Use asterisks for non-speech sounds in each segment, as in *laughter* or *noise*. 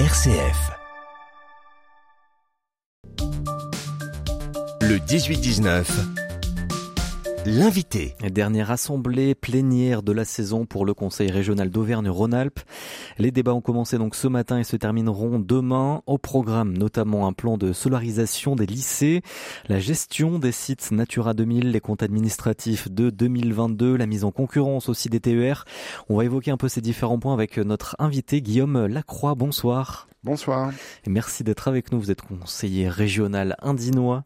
RCF. Le 18-19. L'invité. Dernière assemblée plénière de la saison pour le Conseil régional d'Auvergne-Rhône-Alpes. Les débats ont commencé donc ce matin et se termineront demain. Au programme, notamment un plan de solarisation des lycées, la gestion des sites Natura 2000, les comptes administratifs de 2022, la mise en concurrence aussi des TER. On va évoquer un peu ces différents points avec notre invité Guillaume Lacroix. Bonsoir. Bonsoir. Merci d'être avec nous. Vous êtes conseiller régional indinois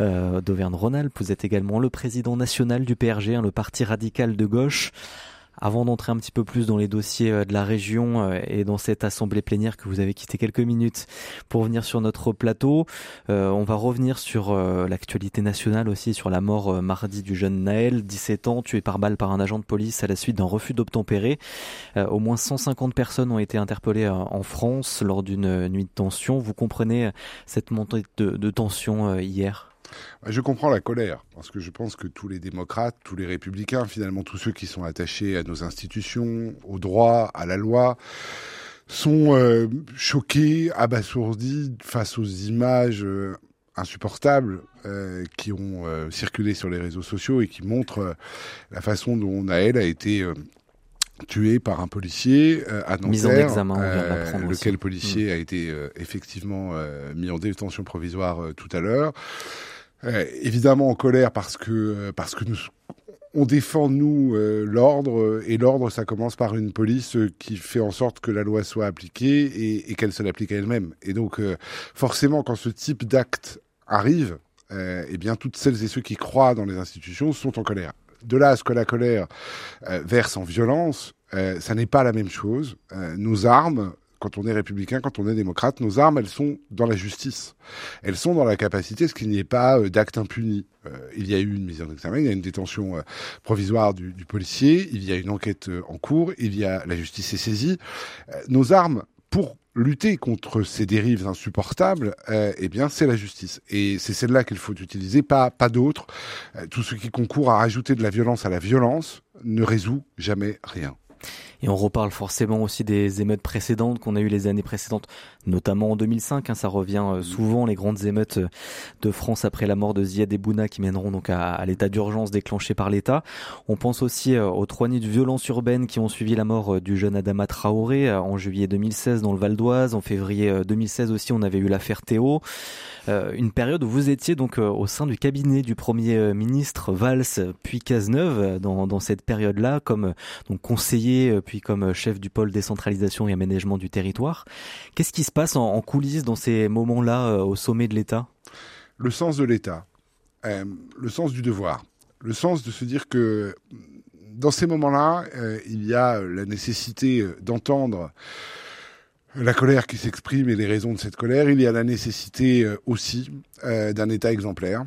euh, d'Auvergne-Rhône-Alpes. Vous êtes également le président national du PRG, hein, le parti radical de gauche. Avant d'entrer un petit peu plus dans les dossiers euh, de la région euh, et dans cette assemblée plénière que vous avez quitté quelques minutes pour venir sur notre plateau, euh, on va revenir sur l'actualité nationale aussi, sur la mort mardi du jeune Naël, 17 ans, tué par balle par un agent de police à la suite d'un refus d'obtempérer. Au moins 150 personnes ont été interpellées en France lors d'une nuit de tension. Vous comprenez cette montée de, de tension hier? Je comprends la colère, parce que je pense que tous les démocrates, tous les républicains, finalement tous ceux qui sont attachés à nos institutions, au droit, à la loi, sont euh, choqués, abasourdis face aux images euh, insupportables euh, qui ont circulé sur les réseaux sociaux et qui montrent la façon dont Naël a été tué par un policier à Nanterre, mis en examen, lequel policier mm. a été effectivement mis en détention provisoire tout à l'heure. Euh, évidemment en colère parce que euh, parce que nous on défend nous euh, l'ordre et l'ordre ça commence par une police qui fait en sorte que la loi soit appliquée et, qu'elle se l'applique à elle-même. Et donc forcément quand ce type d'acte arrive, eh bien toutes celles et ceux qui croient dans les institutions sont en colère. De là à ce que la colère verse en violence, ça n'est pas la même chose. nos armes quand on est républicain, quand on est démocrate, nos armes, elles sont dans la justice. Elles sont dans la capacité, ce qu'il n'y ait pas euh, d'acte impuni. Euh, il y a eu une mise en examen, il y a une détention euh, provisoire du, policier, il y a une enquête en cours, il y a la justice est saisie. nos armes, pour lutter contre ces dérives insupportables, eh bien, c'est la justice. Et c'est celle-là qu'il faut utiliser, pas, pas d'autres. tout ce qui concourt à rajouter de la violence à la violence ne résout jamais rien. Et on reparle forcément aussi des émeutes précédentes qu'on a eues les années précédentes, notamment en 2005. Hein, ça revient euh, souvent les grandes émeutes euh, de France après la mort de Ziad et Bouna qui mèneront donc à, l'état d'urgence déclenché par l'État. On pense aussi euh, aux trois nuits de violence urbaine qui ont suivi la mort du jeune Adama Traoré en juillet 2016 dans le Val d'Oise. En février 2016 aussi, on avait eu l'affaire Théo. Une période où vous étiez donc au sein du cabinet du premier ministre Valls puis Cazeneuve dans, dans cette période-là comme donc conseiller puis comme chef du pôle décentralisation et aménagement du territoire. Qu'est-ce qui se passe en, coulisses dans ces moments-là euh, au sommet de l'État? Le sens de l'État, euh, le sens du devoir, le sens de se dire que dans ces moments-là, euh, il y a la nécessité d'entendre la colère qui s'exprime et les raisons de cette colère. Il y a la nécessité aussi d'un État exemplaire,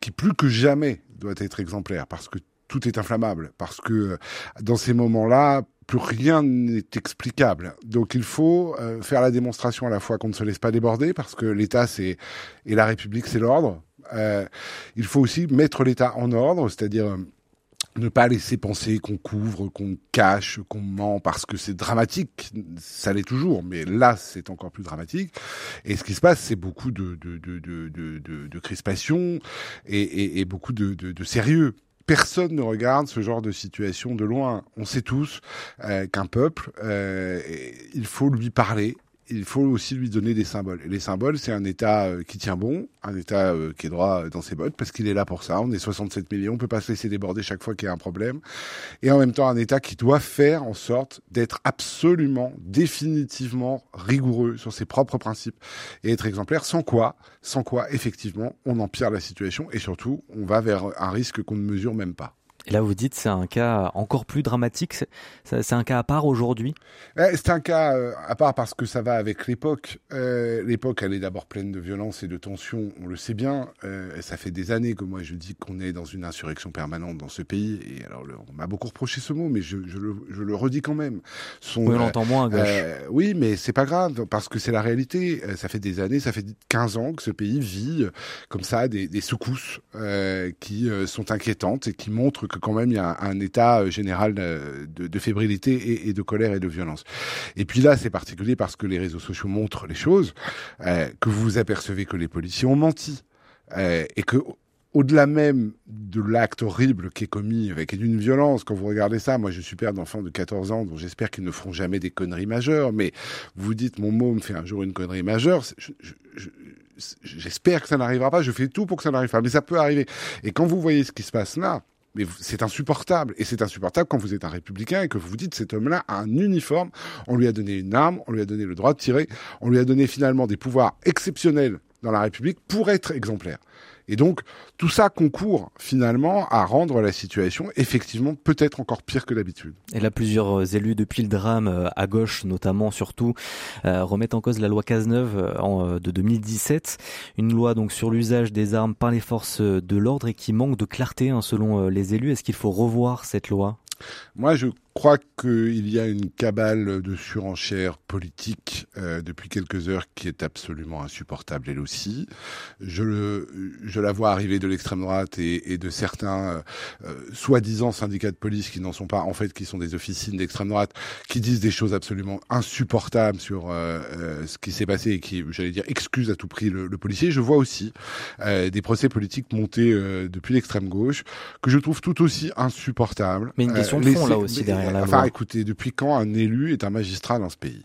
qui plus que jamais doit être exemplaire, parce que tout est inflammable, parce que dans ces moments-là, plus rien n'est explicable. Donc il faut euh, faire la démonstration à la fois qu'on ne se laisse pas déborder, parce que l'État c'est et la République c'est l'ordre. Euh, il faut aussi mettre l'État en ordre, c'est-à-dire euh, ne pas laisser penser qu'on couvre, qu'on cache, qu'on ment, parce que c'est dramatique. Ça l'est toujours, mais là, c'est encore plus dramatique. Et ce qui se passe, c'est beaucoup de, de, de, de, de, crispation et, et, et beaucoup de, de, de sérieux personne ne regarde ce genre de situation de loin. On sait tous euh, qu'un peuple, euh, il faut lui parler, il faut aussi lui donner des symboles. Et les symboles, c'est un État euh, qui tient bon, un État euh, qui est droit dans ses bottes, parce qu'il est là pour ça. On est 67 millions, on peut pas se laisser déborder chaque fois qu'il y a un problème. Et en même temps, un État qui doit faire en sorte d'être absolument, définitivement rigoureux sur ses propres principes et être exemplaire, sans quoi, sans quoi, effectivement, on empire la situation et surtout, on va vers un risque qu'on ne mesure même pas. Et là, vous dites c'est un cas encore plus dramatique. C'est un cas à part aujourd'hui? C'est un cas euh, à part parce que ça va avec l'époque. Euh, l'époque, elle est d'abord pleine de violence et de tension. On le sait bien. Euh, ça fait des années que moi je dis qu'on est dans une insurrection permanente dans ce pays. Et alors, on m'a beaucoup reproché ce mot, mais je, je, le, je le, redis quand même. Son, oui, on l'entend moins à gauche. oui, mais c'est pas grave parce que c'est la réalité. Ça fait des années, ça fait 15 ans que ce pays vit comme ça des, des secousses qui sont inquiétantes et qui montrent que quand même il y a un, état général de, de fébrilité et, de colère et de violence. Et puis là, c'est particulier parce que les réseaux sociaux montrent les choses, que vous apercevez que les policiers ont menti. et que au-delà même de l'acte horrible qui est commis avec d'une violence, quand vous regardez ça, moi je suis père d'enfants de 14 ans, dont j'espère qu'ils ne feront jamais des conneries majeures, mais vous dites mon môme fait un jour une connerie majeure, j'espère que ça n'arrivera pas, je fais tout pour que ça n'arrive pas, mais ça peut arriver. Et quand vous voyez ce qui se passe là, mais c'est insupportable. Et c'est insupportable quand vous êtes un républicain et que vous vous dites cet homme-là a un uniforme, on lui a donné une arme, on lui a donné le droit de tirer, on lui a donné finalement des pouvoirs exceptionnels dans la République pour être exemplaire. Et donc, tout ça concourt finalement à rendre la situation effectivement peut-être encore pire que d'habitude. Et là, plusieurs euh, élus depuis le drame, euh, à gauche notamment surtout, euh, remettent en cause la loi Cazeneuve en, de 2017, une loi donc sur l'usage des armes par les forces de l'ordre et qui manque de clarté hein, selon les élus. Est-ce qu'il faut revoir cette loi? Moi, je crois qu'il y a une cabale de surenchère politique euh, depuis quelques heures qui est absolument insupportable elle aussi. Je, le, je la vois arriver de l'extrême droite et, et, de certains euh, euh, soi-disant syndicats de police qui n'en sont pas, en fait, qui sont des officines d'extrême droite, qui disent des choses absolument insupportables sur ce qui s'est passé et qui, j'allais dire, excusent à tout prix le, le policier. Je vois aussi des procès politiques montés depuis l'extrême gauche que je trouve tout aussi insupportables. Mais une question de fond là aussi derrière enfin, écoutez, depuis quand un élu est un magistrat dans ce pays?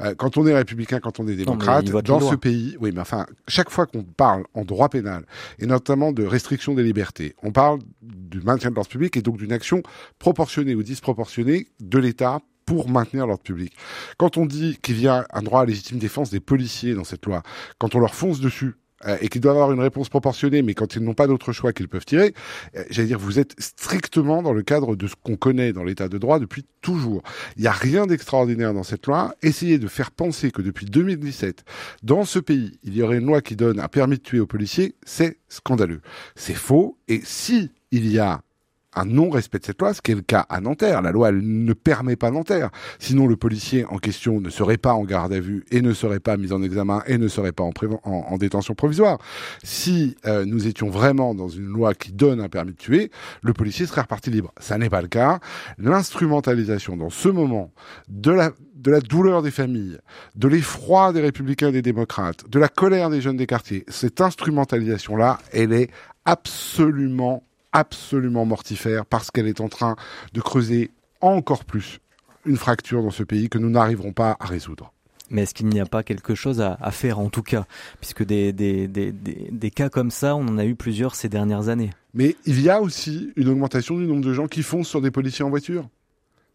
Euh, Quand on est républicain, quand on est démocrate, dans ce pays, oui, mais enfin, chaque fois qu'on parle en droit pénal, et notamment de restriction des libertés, on parle du maintien de l'ordre public et donc d'une action proportionnée ou disproportionnée de l'État pour maintenir l'ordre public. Quand on dit qu'il y a un droit à légitime défense des policiers dans cette loi, quand on leur fonce dessus et qui doivent avoir une réponse proportionnée, mais quand ils n'ont pas d'autre choix qu'ils peuvent tirer, euh, j'allais dire, vous êtes strictement dans le cadre de ce qu'on connaît dans l'état de droit depuis toujours. Il n'y a rien d'extraordinaire dans cette loi. Essayez de faire penser que depuis 2017, dans ce pays, il y aurait une loi qui donne un permis de tuer aux policiers, c'est scandaleux. C'est faux. Et si il y a un non-respect de cette loi, ce qui est le cas à Nanterre. La loi elle ne permet pas Nanterre. Sinon, le policier en question ne serait pas en garde à vue et ne serait pas mis en examen et ne serait pas en, en, détention provisoire. Si euh, nous étions vraiment dans une loi qui donne un permis de tuer, le policier serait reparti libre. Ça n'est pas le cas. L'instrumentalisation dans ce moment de la de la douleur des familles, de l'effroi des républicains et des démocrates, de la colère des jeunes des quartiers, cette instrumentalisation-là, elle est absolument absolument mortifère parce qu'elle est en train de creuser encore plus une fracture dans ce pays que nous n'arriverons pas à résoudre. Mais est-ce qu'il n'y a pas quelque chose à, faire en tout cas? Puisque des, des, des, des, cas comme ça, on en a eu plusieurs ces dernières années. Mais il y a aussi une augmentation du nombre de gens qui foncent sur des policiers en voiture.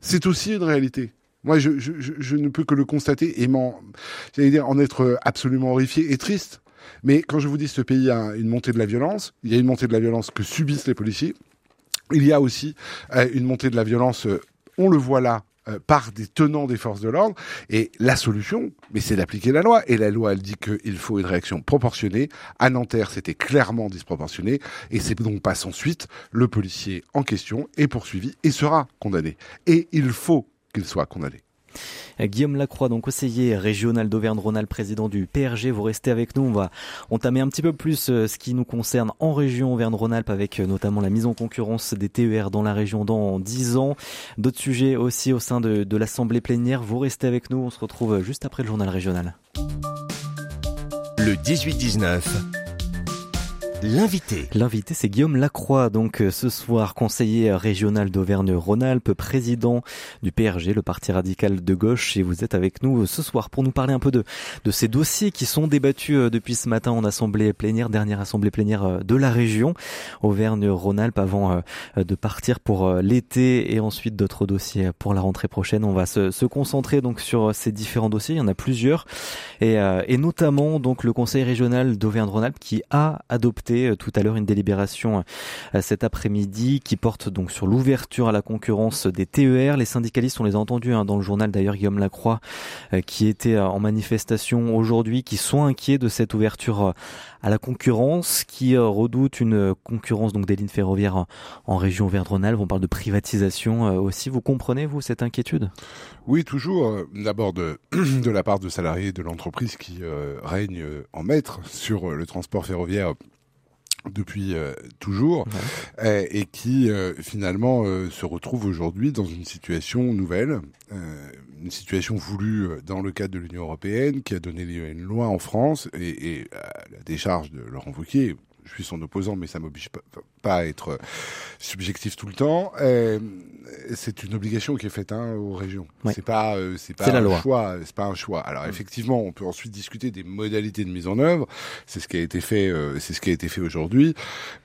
C'est aussi une réalité. Moi, je, je, je, ne peux que le constater et m'en, dire, en être absolument horrifié et triste. Mais quand je vous dis que ce pays a une montée de la violence, il y a une montée de la violence que subissent les policiers. Il y a aussi euh, une montée de la violence, euh, on le voit là, euh, par des tenants des forces de l'ordre. Et la solution, c'est d'appliquer la loi. Et la loi, elle dit qu'il faut une réaction proportionnée. À Nanterre, c'était clairement disproportionné. Et c'est donc pas sans suite. Le policier en question est poursuivi et sera condamné. Et il faut qu'il soit condamné. Guillaume Lacroix, donc conseiller régional d'Auvergne-Rhône-Alpes, président du PRG. Vous restez avec nous. On va entamer un petit peu plus euh, ce qui nous concerne en région Auvergne-Rhône-Alpes avec euh, notamment la mise en concurrence des TER dans la région dans 10 ans. D'autres sujets aussi au sein de, de l'Assemblée plénière. Vous restez avec nous. On se retrouve juste après le journal régional. Le 18-19 L'invité. L'invité, c'est Guillaume Lacroix, donc euh, ce soir conseiller régional d'Auvergne-Rhône-Alpes, président du PRG, le Parti radical de gauche, et vous êtes avec nous euh, ce soir pour nous parler un peu de, de ces dossiers qui sont débattus euh, depuis ce matin en assemblée plénière, dernière assemblée plénière de la région, Auvergne-Rhône-Alpes, avant de partir pour l'été et ensuite d'autres dossiers pour la rentrée prochaine. On va se, se, concentrer donc sur ces différents dossiers, il y en a plusieurs, et, et notamment donc le conseil régional d'Auvergne-Rhône-Alpes qui a adopté euh, tout à l'heure une délibération euh, cet après-midi qui porte donc sur l'ouverture à la concurrence des TER. Les syndicalistes, on les a entendus hein, dans le journal d'ailleurs Guillaume Lacroix euh, qui était en manifestation aujourd'hui, qui sont inquiets de cette ouverture à la concurrence, qui redoute une concurrence donc des lignes ferroviaires en région Auvergne-Rhône-Alpes. On parle de privatisation aussi. Vous comprenez vous cette inquiétude? Oui, toujours. D'abord de, *clears throat* de la part de salariés de l'entreprise qui règne en maître sur le transport ferroviaire depuis euh, toujours euh, et qui euh, finalement se retrouve aujourd'hui dans une situation nouvelle, une situation voulue dans le cadre de l'Union européenne qui a donné lieu à une loi en France et, et à la décharge de Laurent Wauquiez je suis son opposant, mais ça m'oblige pas, pas, à être subjectif tout le temps. Euh, c'est une obligation qui est faite hein, aux régions. C'est pas, euh, c'est pas un choix. C'est pas un choix. Alors mm. effectivement, on peut ensuite discuter des modalités de mise en œuvre. C'est ce qui a été fait. Euh, c'est ce qui a été fait aujourd'hui.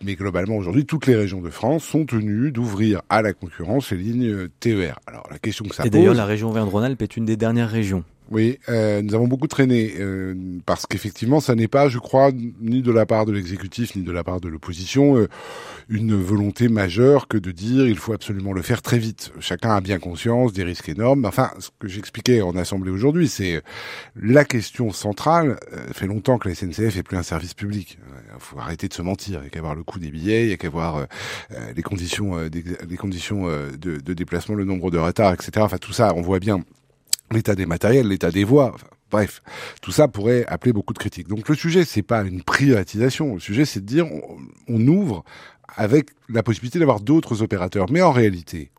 Mais globalement, aujourd'hui, toutes les régions de France sont tenues d'ouvrir à la concurrence les lignes TER. Alors la question que ça Et pose. Et d'ailleurs, la région Auvergne-Rhône-Alpes est une des dernières régions oui, euh, nous avons beaucoup traîné euh, parce qu'effectivement, ça n'est pas, je crois, ni de la part de l'exécutif ni de la part de l'opposition, euh, une volonté majeure que de dire il faut absolument le faire très vite. Chacun a bien conscience des risques énormes. Enfin, ce que j'expliquais en assemblée aujourd'hui, c'est la question centrale. fait longtemps que la SNCF est plus un service public. Il faut arrêter de se mentir. Il y a qu'à voir le coût des billets, il y a qu'à voir les conditions, les conditions de, de déplacement, le nombre de retards, etc. Enfin, tout ça, on voit bien l'état des matériels, l'état des voies. bref, tout ça pourrait appeler beaucoup de critiques. Donc le sujet, c'est pas une privatisation. Le sujet, c'est de dire on ouvre avec la possibilité d'avoir d'autres opérateurs. Mais en réalité,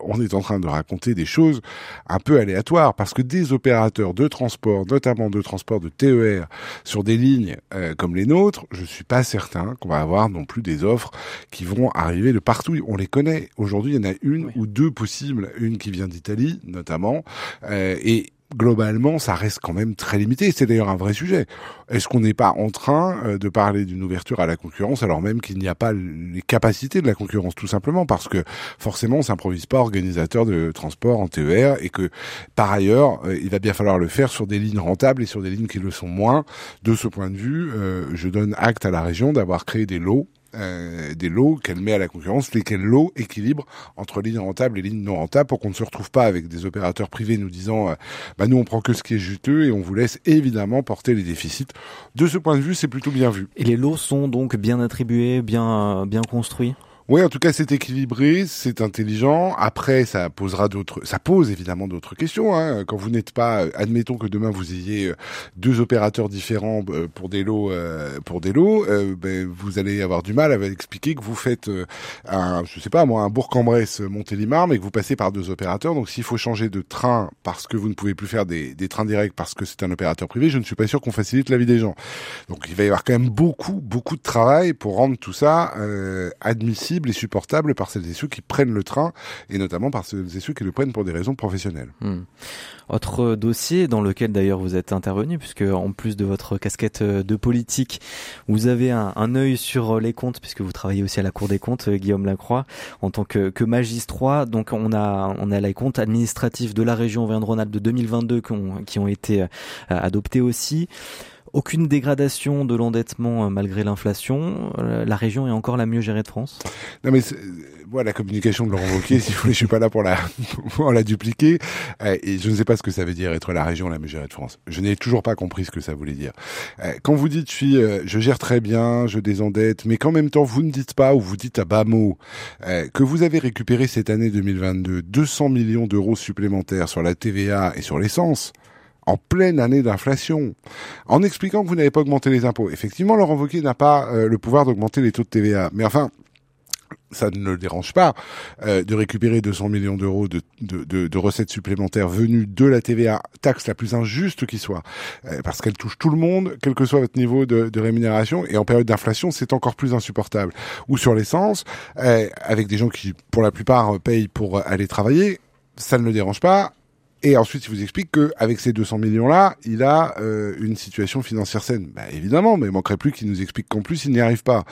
on est en train de raconter des choses un peu aléatoires parce que des opérateurs de transport, notamment de transport de TER sur des lignes euh, comme les nôtres, je suis pas certain qu'on va avoir non plus des offres qui vont arriver de partout. On les connaît. Aujourd'hui, il y en a une ou deux possibles, une qui vient d'Italie notamment, euh, et globalement, ça reste quand même très limité. C'est d'ailleurs un vrai sujet. Est-ce qu'on n'est pas en train euh, de parler d'une ouverture à la concurrence alors même qu'il n'y a pas les capacités de la concurrence, tout simplement? Parce que forcément, on s'improvise pas organisateur de transport en TER et que par ailleurs, euh, il va bien falloir le faire sur des lignes rentables et sur des lignes qui le sont moins. De ce point de vue, euh, je donne acte à la région d'avoir créé des lots euh, des lots qu'elle met à la concurrence, lesquels lots équilibrent entre lignes rentables et lignes non rentables pour qu'on ne se retrouve pas avec des opérateurs privés nous disant euh, bah nous on prend que ce qui est juteux et on vous laisse évidemment porter les déficits. De ce point de vue, c'est plutôt bien vu. Et les lots sont donc bien attribués, bien bien construits? Oui, en tout cas, c'est équilibré, c'est intelligent. Après, ça posera d'autres, ça pose évidemment d'autres questions. Hein. Quand vous n'êtes pas, admettons que demain vous ayez euh, deux opérateurs différents euh, pour des lots, euh, pour des lots, ben, vous allez avoir du mal à expliquer que vous faites un, je sais pas moi, un Bourg-en-Bresse Montélimar, mais que vous passez par deux opérateurs. Donc, s'il faut changer de train parce que vous ne pouvez plus faire des, des trains directs parce que c'est un opérateur privé, je ne suis pas sûr qu'on facilite la vie des gens. Donc, il va y avoir quand même beaucoup, beaucoup de travail pour rendre tout ça admissible et supportable par celles et ceux qui prennent le train, et notamment par celles et ceux qui le prennent pour des raisons professionnelles. Hmm. Autre dossier dans lequel d'ailleurs vous êtes intervenu, puisque en plus de votre casquette de politique, vous avez un, un œil sur les comptes, puisque vous travaillez aussi à la Cour des comptes, Guillaume Lacroix, en tant que, que magistrat. Donc on a on a les comptes administratifs de la région Auvergne-Rhône-Alpes de 2022 qui ont, été euh, adoptés aussi. Aucune dégradation de l'endettement euh, malgré l'inflation. Euh, la région est encore la mieux gérée de France. Non mais moi la communication de Laurent Wauquiez, *laughs* si vous voulez, je suis pas là pour la *laughs* pour la dupliquer. Euh, et je ne sais pas ce que ça veut dire être la région la mieux gérée de France. Je n'ai toujours pas compris ce que ça voulait dire. Quand vous dites je suis, je gère très bien, je désendette, mais qu'en même temps vous ne dites pas ou vous dites à bas mot que vous avez récupéré cette année 2022 200 millions d'euros supplémentaires sur la TVA et sur l'essence en pleine année d'inflation, en expliquant que vous n'avez pas augmenté les impôts. Effectivement, Laurent Wauquiez n'a pas euh, le pouvoir d'augmenter les taux de TVA, mais enfin, ça ne le dérange pas euh, de récupérer 200 millions d'euros de, de, recettes supplémentaires venues de la TVA, taxe la plus injuste qui soit, euh, parce qu'elle touche tout le monde, quel que soit votre niveau de, rémunération, et en période d'inflation, c'est encore plus insupportable. Ou sur l'essence, avec des gens qui, pour la plupart, payent pour aller travailler, ça ne le dérange pas. Et ensuite, il vous explique qu'avec ces 200 millions-là, il a euh, une situation financière saine. Bah, évidemment, mais il manquerait plus qu'il nous explique qu'en plus, il n'y arrive pas.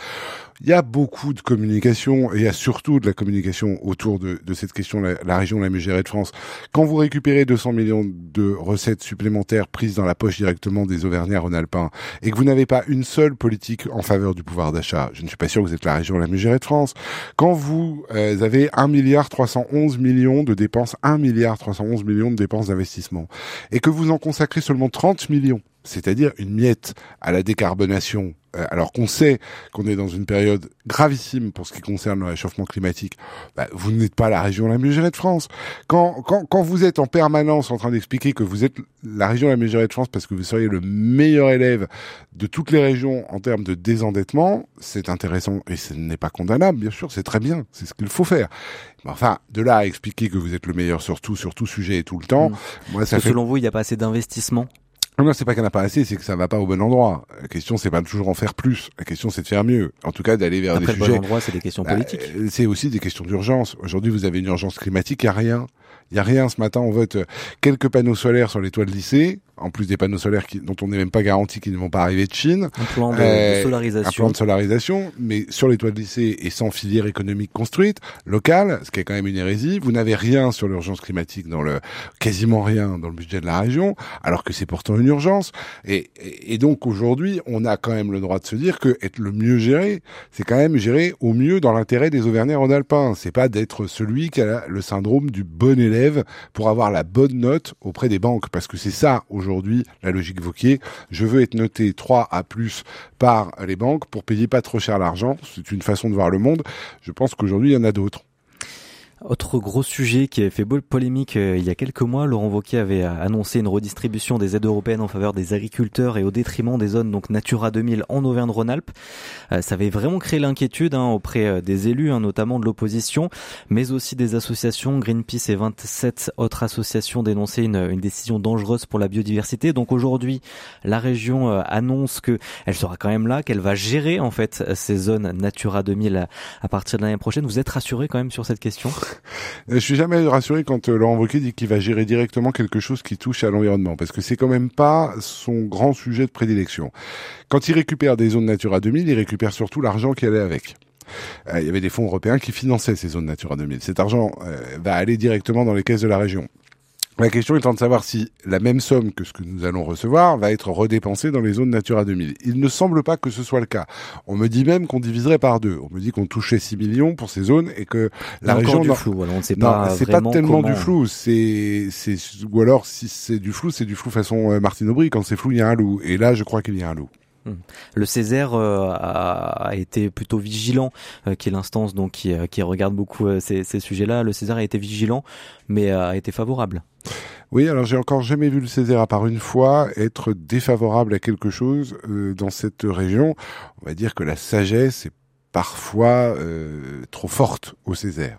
Il y a beaucoup de communication, et il y a surtout de la communication autour de, de cette question, la, la, région la mieux gérée de France. Quand vous récupérez 200 millions de recettes supplémentaires prises dans la poche directement des Auvergnats Rhône-Alpins, et que vous n'avez pas une seule politique en faveur du pouvoir d'achat, je ne suis pas sûr que vous êtes la région la mieux gérée de France. Quand vous euh, avez 1 milliard 311 millions de dépenses, 1 milliard 311 millions de dépenses d'investissement, et que vous en consacrez seulement 30 millions c'est-à-dire une miette à la décarbonation alors qu'on sait qu'on est dans une période gravissime pour ce qui concerne le réchauffement climatique, bah, vous n'êtes pas la région la mieux gérée de France. Quand, quand, quand vous êtes en permanence en train d'expliquer que vous êtes la région la mieux gérée de France parce que vous seriez le meilleur élève de toutes les régions en termes de désendettement, c'est intéressant et ce n'est pas condamnable, bien sûr, c'est très bien, c'est ce qu'il faut faire. Mais enfin, de là à expliquer que vous êtes le meilleur sur tout, sur tout sujet et tout le temps, Mmh. moi ça Parce que selon vous, il n'y a pas assez d'investissement non, c'est pas qu'il n'y en a pas assez, c'est que ça va pas au bon endroit. La question, c'est pas toujours en faire plus. La question, c'est de faire mieux. En tout cas, d'aller vers Après, des le sujets. bon endroit, c'est des questions Bah, politiques. euh, c'est aussi des questions d'urgence. Aujourd'hui, vous avez une urgence climatique, a rien. Il y a rien. Ce matin, on vote euh, quelques panneaux solaires sur les toits de lycée, en plus des panneaux solaires qui, dont on n'est même pas garanti qu'ils ne vont pas arriver de Chine. Un plan de, de Euh, un solarisation. plan de solarisation, mais sur les toits de lycée et sans filière économique construite, locale, ce qui est quand même une hérésie. Vous n'avez rien sur l'urgence climatique dans le, quasiment rien dans le budget de la région, alors que c'est pourtant une urgence. Et, et, et donc aujourd'hui, on a quand même le droit de se dire que être le mieux géré, c'est quand même gérer au mieux dans l'intérêt des Auvergnats-Rhône-Alpins. C'est pas d'être celui qui a le syndrome du bon élève pour avoir la bonne note auprès des banques, parce que c'est ça aujourd'hui la logique Vauquier. Je veux être noté 3 à plus par les banques pour payer pas trop cher l'argent. C'est une façon de voir le monde. Je pense qu'aujourd'hui, il y en a d'autres. Autre gros sujet qui a fait polémique euh, il y a quelques mois, Laurent Wauquiez avait euh, annoncé une redistribution des aides européennes en faveur des agriculteurs et au détriment des zones donc Natura 2000 en Auvergne-Rhône-Alpes. Euh, ça avait vraiment créé l'inquiétude hein, auprès des élus, hein, notamment de l'opposition, mais aussi des associations. Greenpeace et 27 autres associations dénonçaient une, une décision dangereuse pour la biodiversité. Donc aujourd'hui, la région annonce que elle sera quand même là, qu'elle va gérer en fait ces zones Natura 2000 à, à partir de l'année prochaine. Vous êtes rassuré quand même sur cette question? Je suis jamais rassuré quand euh, Laurent Wauquiez dit qu'il va gérer directement quelque chose qui touche à l'environnement, parce que c'est quand même pas son grand sujet de prédilection. Quand il récupère des zones Natura 2000, il récupère surtout l'argent qui allait avec. Euh, il y avait des fonds européens qui finançaient ces zones Natura 2000. Cet argent euh, va aller directement dans les caisses de la région. La question étant de savoir si la même somme que ce que nous allons recevoir va être redépensée dans les zones Natura 2000. Il ne semble pas que ce soit le cas. On me dit même qu'on diviserait par deux. On me dit qu'on touchait 6 millions pour ces zones et que la encore région... du flou. Voilà, on ne sait non, pas c'est pas tellement comment- du flou. C'est, c'est, ou alors si c'est du flou, c'est du flou façon euh, Martine Aubry. Quand c'est flou, il y a un loup. Et là, je crois qu'il y a un loup. Le Césaire euh, a, été plutôt vigilant, euh, qui est l'instance donc qui, euh, qui regarde beaucoup ces, ces sujets-là. Le Césaire a été vigilant, mais a été favorable. Oui, alors j'ai encore jamais vu le Césaire à part une fois être défavorable à quelque chose euh, dans cette région. On va dire que la sagesse est parfois euh, trop forte au Césaire.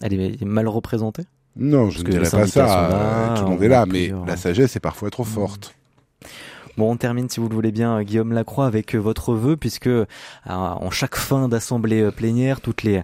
Elle est mal représentée? Non, je ne dirais pas ça. là, tout le monde on est là, mais la sagesse est parfois trop forte. Bon, on termine, si vous le voulez bien, Guillaume Lacroix, avec euh, votre vœu, puisque euh, en chaque fin d'assemblée euh, plénière, toutes les,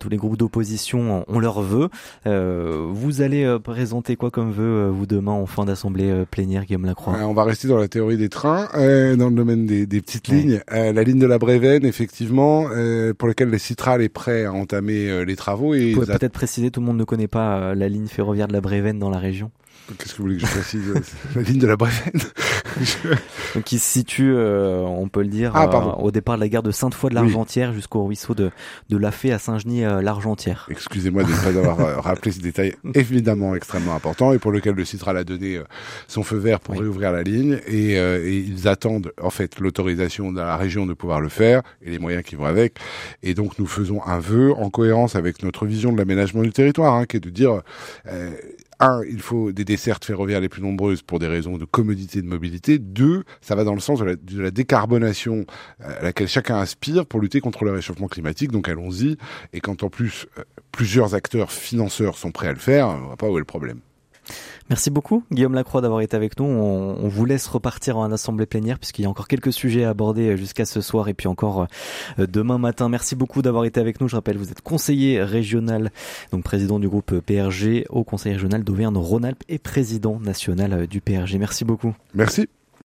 tous les groupes d'opposition ont leur vœu. Euh, vous allez présenter quoi comme vœu, vous, demain, en fin d'assemblée plénière, Guillaume Lacroix? On va rester dans la théorie des trains, euh, dans le domaine des, des petites lignes. Euh, la ligne de la Brévenne, effectivement, euh, pour laquelle le Citral est prêt à entamer euh, les travaux. Et Vous pouvez a- peut-être préciser, tout le monde ne connaît pas euh, la ligne ferroviaire de la Brévenne dans la région? Qu'est-ce que vous voulez que je précise? *laughs* La ligne de la *laughs* Donc, qui se situe, euh, on peut le dire, Ah, euh, au départ de la gare de Sainte-Foy de Oui. l'Argentière jusqu'au ruisseau de, de Lafay à Saint-Genis-l'Argentière. Excusez-moi de ne pas avoir euh, *laughs* rappelé ce détail évidemment extrêmement important et pour lequel le Citral a donné euh, son feu vert pour Oui. réouvrir la ligne et, euh, et ils attendent en fait l'autorisation de la région de pouvoir le faire et les moyens qui vont avec et donc nous faisons un vœu en cohérence avec notre vision de l'aménagement du territoire hein, qui est de dire euh, un, il faut des dessertes ferroviaires les plus nombreuses pour des raisons de commodité de mobilité. Deux, ça va dans le sens de la, décarbonation euh, à laquelle chacun aspire pour lutter contre le réchauffement climatique. Donc allons-y. Et quand en plus euh, plusieurs acteurs financeurs sont prêts à le faire, on voit pas où est le problème. Merci beaucoup, Guillaume Lacroix, d'avoir été avec nous. On, vous laisse repartir en assemblée plénière puisqu'il y a encore quelques sujets à aborder jusqu'à ce soir et puis encore euh, demain matin. Merci beaucoup d'avoir été avec nous. Je rappelle, vous êtes conseiller régional, donc président du groupe PRG au conseil régional d'Auvergne-Rhône-Alpes et président national euh, du PRG. Merci beaucoup. Merci.